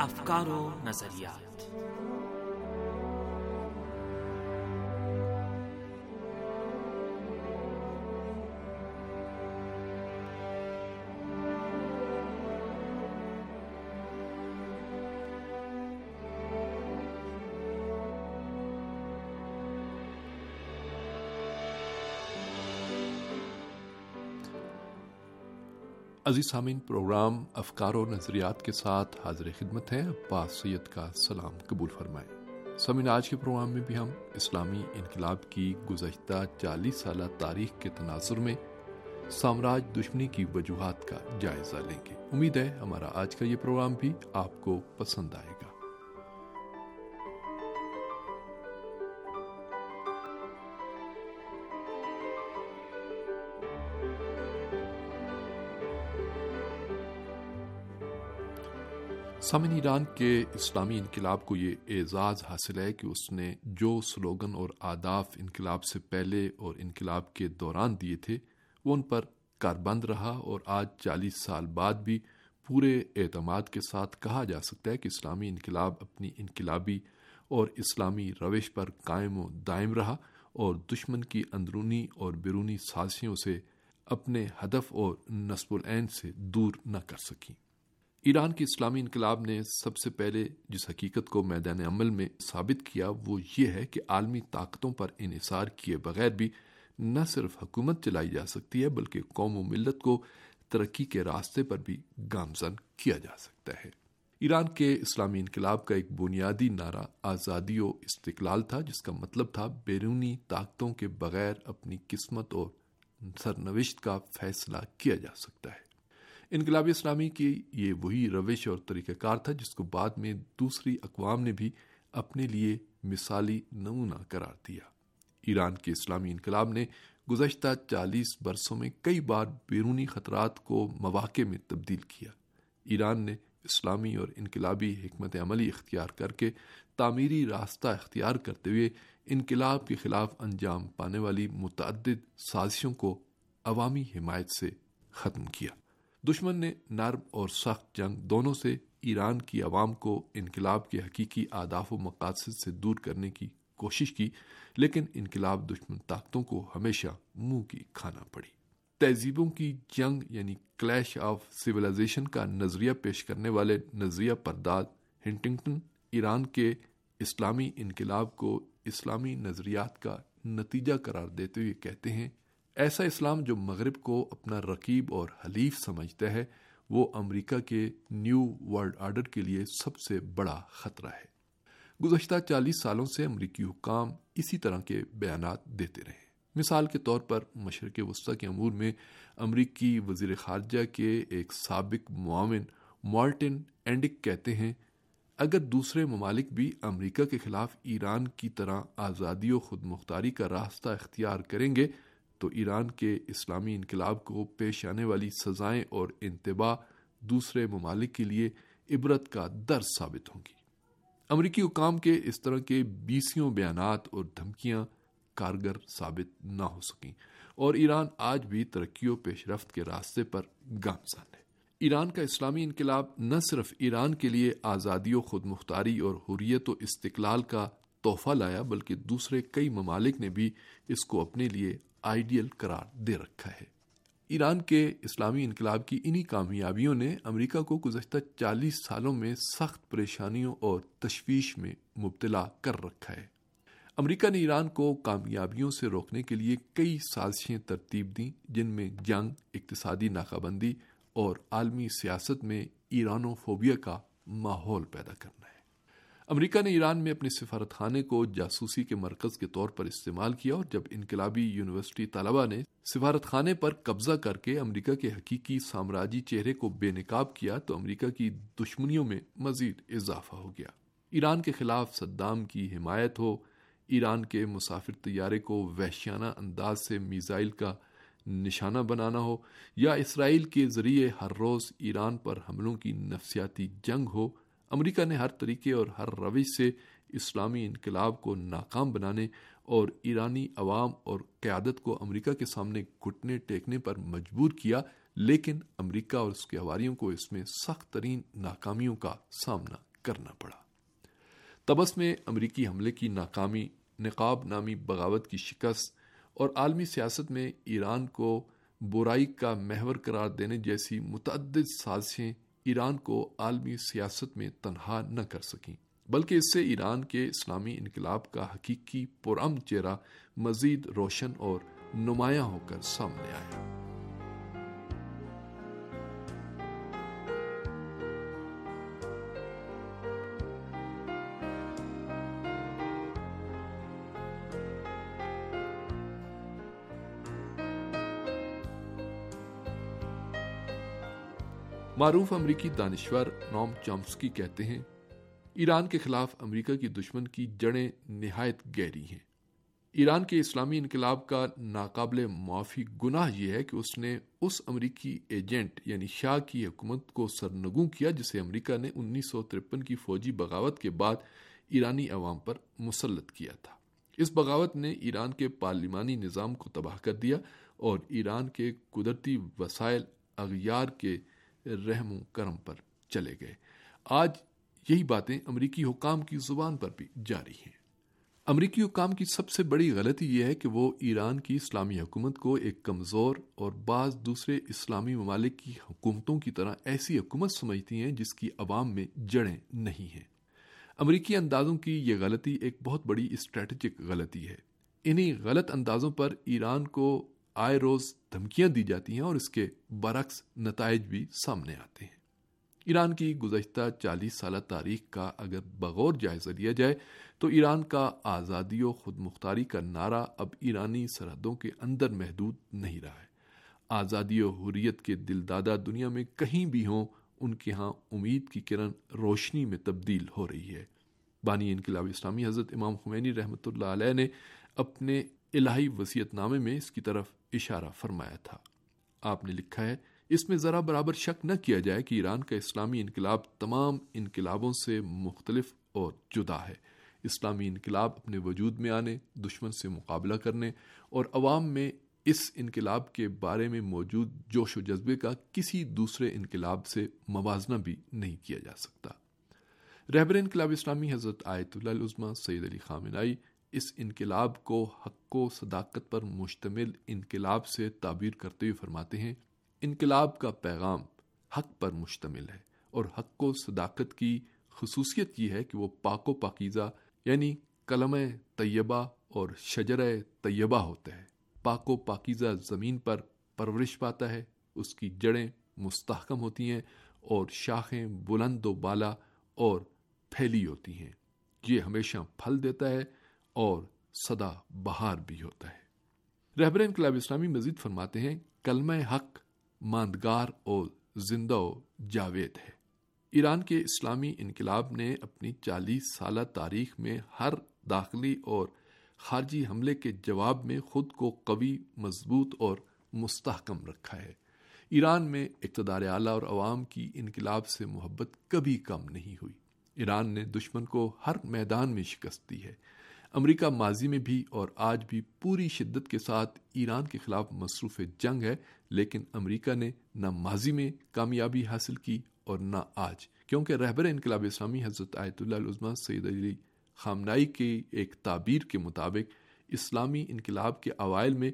افکار و نظریات۔ عزیز سامعین، پروگرام افکار و نظریات کے ساتھ حاضر خدمت ہیں۔ عباس سید کا سلام قبول فرمائیں۔ سامعین، آج کے پروگرام میں بھی ہم اسلامی انقلاب کی گزشتہ چالیس سالہ تاریخ کے تناظر میں سامراج دشمنی کی وجوہات کا جائزہ لیں گے۔ امید ہے ہمارا آج کا یہ پروگرام بھی آپ کو پسند آئے گا۔ سامن ایران کے اسلامی انقلاب کو یہ اعزاز حاصل ہے کہ اس نے جو سلوگن اور آداف انقلاب سے پہلے اور انقلاب کے دوران دیے تھے، وہ ان پر کاربند رہا اور آج چالیس سال بعد بھی پورے اعتماد کے ساتھ کہا جا سکتا ہے کہ اسلامی انقلاب اپنی انقلابی اور اسلامی روش پر قائم و دائم رہا اور دشمن کی اندرونی اور بیرونی سازشوں سے اپنے ہدف اور نصب العین سے دور نہ کر سکیں۔ ایران کے اسلامی انقلاب نے سب سے پہلے جس حقیقت کو میدان عمل میں ثابت کیا، وہ یہ ہے کہ عالمی طاقتوں پر انحصار کیے بغیر بھی نہ صرف حکومت چلائی جا سکتی ہے، بلکہ قوم و ملت کو ترقی کے راستے پر بھی گامزن کیا جا سکتا ہے۔ ایران کے اسلامی انقلاب کا ایک بنیادی نعرہ آزادی و استقلال تھا، جس کا مطلب تھا بیرونی طاقتوں کے بغیر اپنی قسمت اور سرنوشت کا فیصلہ کیا جا سکتا ہے۔ انقلابی اسلامی کی یہ وہی روش اور طریقہ کار تھا جس کو بعد میں دوسری اقوام نے بھی اپنے لیے مثالی نمونہ قرار دیا۔ ایران کے اسلامی انقلاب نے گزشتہ چالیس برسوں میں کئی بار بیرونی خطرات کو مواقع میں تبدیل کیا۔ ایران نے اسلامی اور انقلابی حکمت عملی اختیار کر کے تعمیری راستہ اختیار کرتے ہوئے انقلاب کے خلاف انجام پانے والی متعدد سازشوں کو عوامی حمایت سے ختم کیا۔ دشمن نے نرم اور سخت جنگ دونوں سے ایران کی عوام کو انقلاب کے حقیقی آداف و مقاصد سے دور کرنے کی کوشش کی، لیکن انقلاب دشمن طاقتوں کو ہمیشہ منہ کی کھانا پڑی۔ تہذیبوں کی جنگ یعنی کلیش آف سویلائزیشن کا نظریہ پیش کرنے والے نظریہ پرداد ہنٹنگٹن، ایران کے اسلامی انقلاب کو اسلامی نظریات کا نتیجہ قرار دیتے ہوئے کہتے ہیں ایسا اسلام جو مغرب کو اپنا رقیب اور حلیف سمجھتا ہے، وہ امریکہ کے نیو ورلڈ آرڈر کے لیے سب سے بڑا خطرہ ہے۔ گزشتہ چالیس سالوں سے امریکی حکام اسی طرح کے بیانات دیتے رہے۔ مثال کے طور پر مشرق وسطی کے امور میں امریکی وزیر خارجہ کے ایک سابق معاون مارٹن اینڈک کہتے ہیں، اگر دوسرے ممالک بھی امریکہ کے خلاف ایران کی طرح آزادی و خود مختاری کا راستہ اختیار کریں گے تو ایران کے اسلامی انقلاب کو پیش آنے والی سزائیں اور انتباہ دوسرے ممالک کے لیے عبرت کا درس ثابت ہوں گی۔ امریکی حکام کے اس طرح کے بیسیوں بیانات اور دھمکیاں کارگر ثابت نہ ہو سکیں اور ایران آج بھی ترقی و پیش رفت کے راستے پر گامزن ہے۔ ایران کا اسلامی انقلاب نہ صرف ایران کے لیے آزادی و خود مختاری اور حریت و استقلال کا تحفہ لایا، بلکہ دوسرے کئی ممالک نے بھی اس کو اپنے لیے آئیڈیل قرار دے رکھا ہے۔ ایران کے اسلامی انقلاب کی انہی کامیابیوں نے امریکہ کو گزشتہ چالیس سالوں میں سخت پریشانیوں اور تشویش میں مبتلا کر رکھا ہے۔ امریکہ نے ایران کو کامیابیوں سے روکنے کے لیے کئی سازشیں ترتیب دیں، جن میں جنگ، اقتصادی ناکہ بندی اور عالمی سیاست میں ایرانو فوبیا کا ماحول پیدا کرنا ہے۔ امریکہ نے ایران میں اپنے سفارت خانے کو جاسوسی کے مرکز کے طور پر استعمال کیا اور جب انقلابی یونیورسٹی طلبہ نے سفارت خانے پر قبضہ کر کے امریکہ کے حقیقی سامراجی چہرے کو بے نقاب کیا تو امریکہ کی دشمنیوں میں مزید اضافہ ہو گیا۔ ایران کے خلاف صدام کی حمایت ہو، ایران کے مسافر طیارے کو وحشیانہ انداز سے میزائل کا نشانہ بنانا ہو یا اسرائیل کے ذریعے ہر روز ایران پر حملوں کی نفسیاتی جنگ ہو امریکہ نے ہر طریقے اور ہر روش سے اسلامی انقلاب کو ناکام بنانے اور ایرانی عوام اور قیادت کو امریکہ کے سامنے گھٹنے ٹیکنے پر مجبور کیا، لیکن امریکہ اور اس کے ہواریوں کو اس میں سخت ترین ناکامیوں کا سامنا کرنا پڑا۔ تبس میں امریکی حملے کی ناکامی، نقاب نامی بغاوت کی شکست اور عالمی سیاست میں ایران کو برائی کا محور قرار دینے جیسی متعدد سازشیں ایران کو عالمی سیاست میں تنہا نہ کر سکیں، بلکہ اس سے ایران کے اسلامی انقلاب کا حقیقی پرام چہرہ مزید روشن اور نمایاں ہو کر سامنے آیا معروف امریکی دانشور نوم چامسکی کہتے ہیں، ایران کے خلاف امریکہ کی دشمن کی جڑیں نہایت گہری ہیں۔ ایران کے اسلامی انقلاب کا ناقابل معافی گناہ یہ ہے کہ اس نے اس امریکی ایجنٹ یعنی شاہ کی حکومت کو سرنگوں کیا جسے امریکہ نے انیس سو ترپن کی فوجی بغاوت کے بعد ایرانی عوام پر مسلط کیا تھا۔ اس بغاوت نے ایران کے پارلیمانی نظام کو تباہ کر دیا اور ایران کے قدرتی وسائل اغیار کے رحم و کرم پر چلے گئے۔ آج یہی باتیں امریکی حکام کی زبان پر بھی جاری ہیں۔ امریکی حکام کی سب سے بڑی غلطی یہ ہے کہ وہ ایران کی اسلامی حکومت کو ایک کمزور اور بعض دوسرے اسلامی ممالک کی حکومتوں کی طرح ایسی حکومت سمجھتی ہیں جس کی عوام میں جڑیں نہیں ہیں۔ امریکی اندازوں کی یہ غلطی ایک بہت بڑی اسٹریٹجک غلطی ہے۔ انہی غلط اندازوں پر ایران کو آئے روز دھمکیاں دی جاتی ہیں اور اس کے برعکس نتائج بھی سامنے آتے ہیں۔ ایران کی گزشتہ چالیس سالہ تاریخ کا اگر بغور جائزہ لیا جائے تو ایران کا آزادی و خود مختاری کا نعرہ اب ایرانی سرحدوں کے اندر محدود نہیں رہا ہے۔ آزادی و حریت کے دل دادا دنیا میں کہیں بھی ہوں، ان کے ہاں امید کی کرن روشنی میں تبدیل ہو رہی ہے۔ بانی انقلاب اسلامی حضرت امام خمینی رحمۃ اللہ علیہ نے اپنے الہی وسیعت نامے میں اس کی طرف اشارہ فرمایا تھا۔ آپ نے لکھا ہے، اس میں ذرا برابر شک نہ کیا جائے کہ ایران کا اسلامی انقلاب تمام انقلابوں سے مختلف اور جدا ہے۔ اسلامی انقلاب اپنے وجود میں آنے، دشمن سے مقابلہ کرنے اور عوام میں اس انقلاب کے بارے میں موجود جوش و جذبے کا کسی دوسرے انقلاب سے موازنہ بھی نہیں کیا جا سکتا۔ رہبر انقلاب اسلامی حضرت آیت اللہ العظمہ سید علی خامنائی اس انقلاب کو حق و صداقت پر مشتمل انقلاب سے تعبیر کرتے ہوئے فرماتے ہیں، انقلاب کا پیغام حق پر مشتمل ہے اور حق و صداقت کی خصوصیت یہ ہے کہ وہ پاک و پاکیزہ یعنی کلم طیبہ اور شجر طیبہ ہوتا ہے۔ پاک و پاکیزہ زمین پر پرورش پاتا ہے، اس کی جڑیں مستحکم ہوتی ہیں اور شاخیں بلند و بالا اور پھیلی ہوتی ہیں۔ یہ ہمیشہ پھل دیتا ہے اور سدا بہار بھی ہوتا ہے۔ رہبر انقلاب اسلامی مزید فرماتے ہیں، کلمہ حق، ماندگار اور زندہ و جاوید ہے۔ ایران کے اسلامی انقلاب نے اپنی چالیس سالہ تاریخ میں ہر داخلی اور خارجی حملے کے جواب میں خود کو قوی، مضبوط اور مستحکم رکھا ہے۔ ایران میں اقتدار اعلیٰ اور عوام کی انقلاب سے محبت کبھی کم نہیں ہوئی۔ ایران نے دشمن کو ہر میدان میں شکست دی ہے۔ امریکہ ماضی میں بھی اور آج بھی پوری شدت کے ساتھ ایران کے خلاف مصروف جنگ ہے، لیکن امریکہ نے نہ ماضی میں کامیابی حاصل کی اور نہ آج، کیونکہ رہبر انقلاب اسلامی حضرت آیت اللہ العظمہ سید علی خامنائی کے ایک تعبیر کے مطابق اسلامی انقلاب کے اوائل میں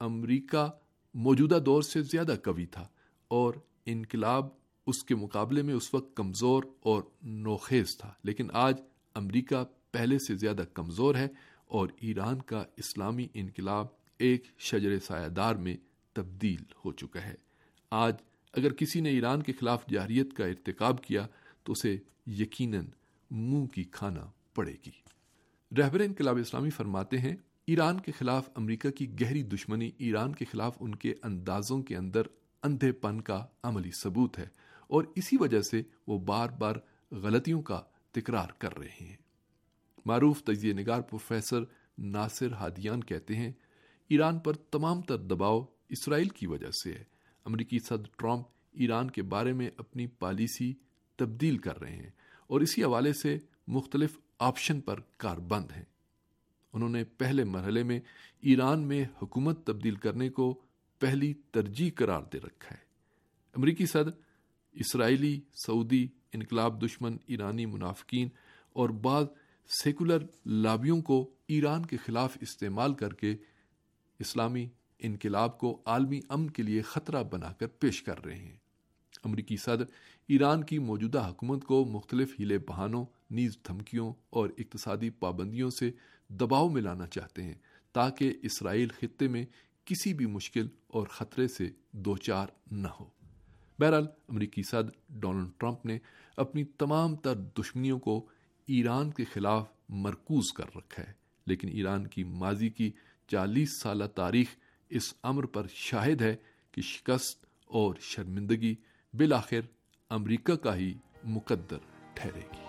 امریکہ موجودہ دور سے زیادہ قوی تھا اور انقلاب اس کے مقابلے میں اس وقت کمزور اور نوخیز تھا، لیکن آج امریکہ پہلے سے زیادہ کمزور ہے اور ایران کا اسلامی انقلاب ایک شجر سایہ دار میں تبدیل ہو چکا ہے۔ آج اگر کسی نے ایران کے خلاف جاریت کا ارتکاب کیا تو اسے یقیناً منہ کی کھانا پڑے گی۔ رہبر انقلاب اسلامی فرماتے ہیں، ایران کے خلاف امریکہ کی گہری دشمنی ایران کے خلاف ان کے اندازوں کے اندر اندھے پن کا عملی ثبوت ہے اور اسی وجہ سے وہ بار بار غلطیوں کا تکرار کر رہے ہیں۔ معروف تجزیہ نگار پروفیسر ناصر ہادیان کہتے ہیں، ایران پر تمام تر دباؤ اسرائیل کی وجہ سے ہے۔ امریکی صدر ٹرمپ ایران کے بارے میں اپنی پالیسی تبدیل کر رہے ہیں اور اسی حوالے سے مختلف آپشن پر کار بند ہیں۔ انہوں نے پہلے مرحلے میں ایران میں حکومت تبدیل کرنے کو پہلی ترجیح قرار دے رکھا ہے۔ امریکی صدر، اسرائیلی، سعودی انقلاب دشمن ایرانی منافقین اور بعض سیکولر لابیوں کو ایران کے خلاف استعمال کر کے اسلامی انقلاب کو عالمی امن کے لیے خطرہ بنا کر پیش کر رہے ہیں۔ امریکی صدر ایران کی موجودہ حکومت کو مختلف ہیلے بہانوں، نیز دھمکیوں اور اقتصادی پابندیوں سے دباؤ میں لانا چاہتے ہیں تاکہ اسرائیل خطے میں کسی بھی مشکل اور خطرے سے دوچار نہ ہو۔ بہرحال امریکی صدر ڈونلڈ ٹرمپ نے اپنی تمام تر دشمنیوں کو ایران کے خلاف مرکوز کر رکھا ہے۔ لیکن ایران کی ماضی کی چالیس سالہ تاریخ اس امر پر شاہد ہے کہ شکست اور شرمندگی بالآخر امریکہ کا ہی مقدر ٹھہرے گی۔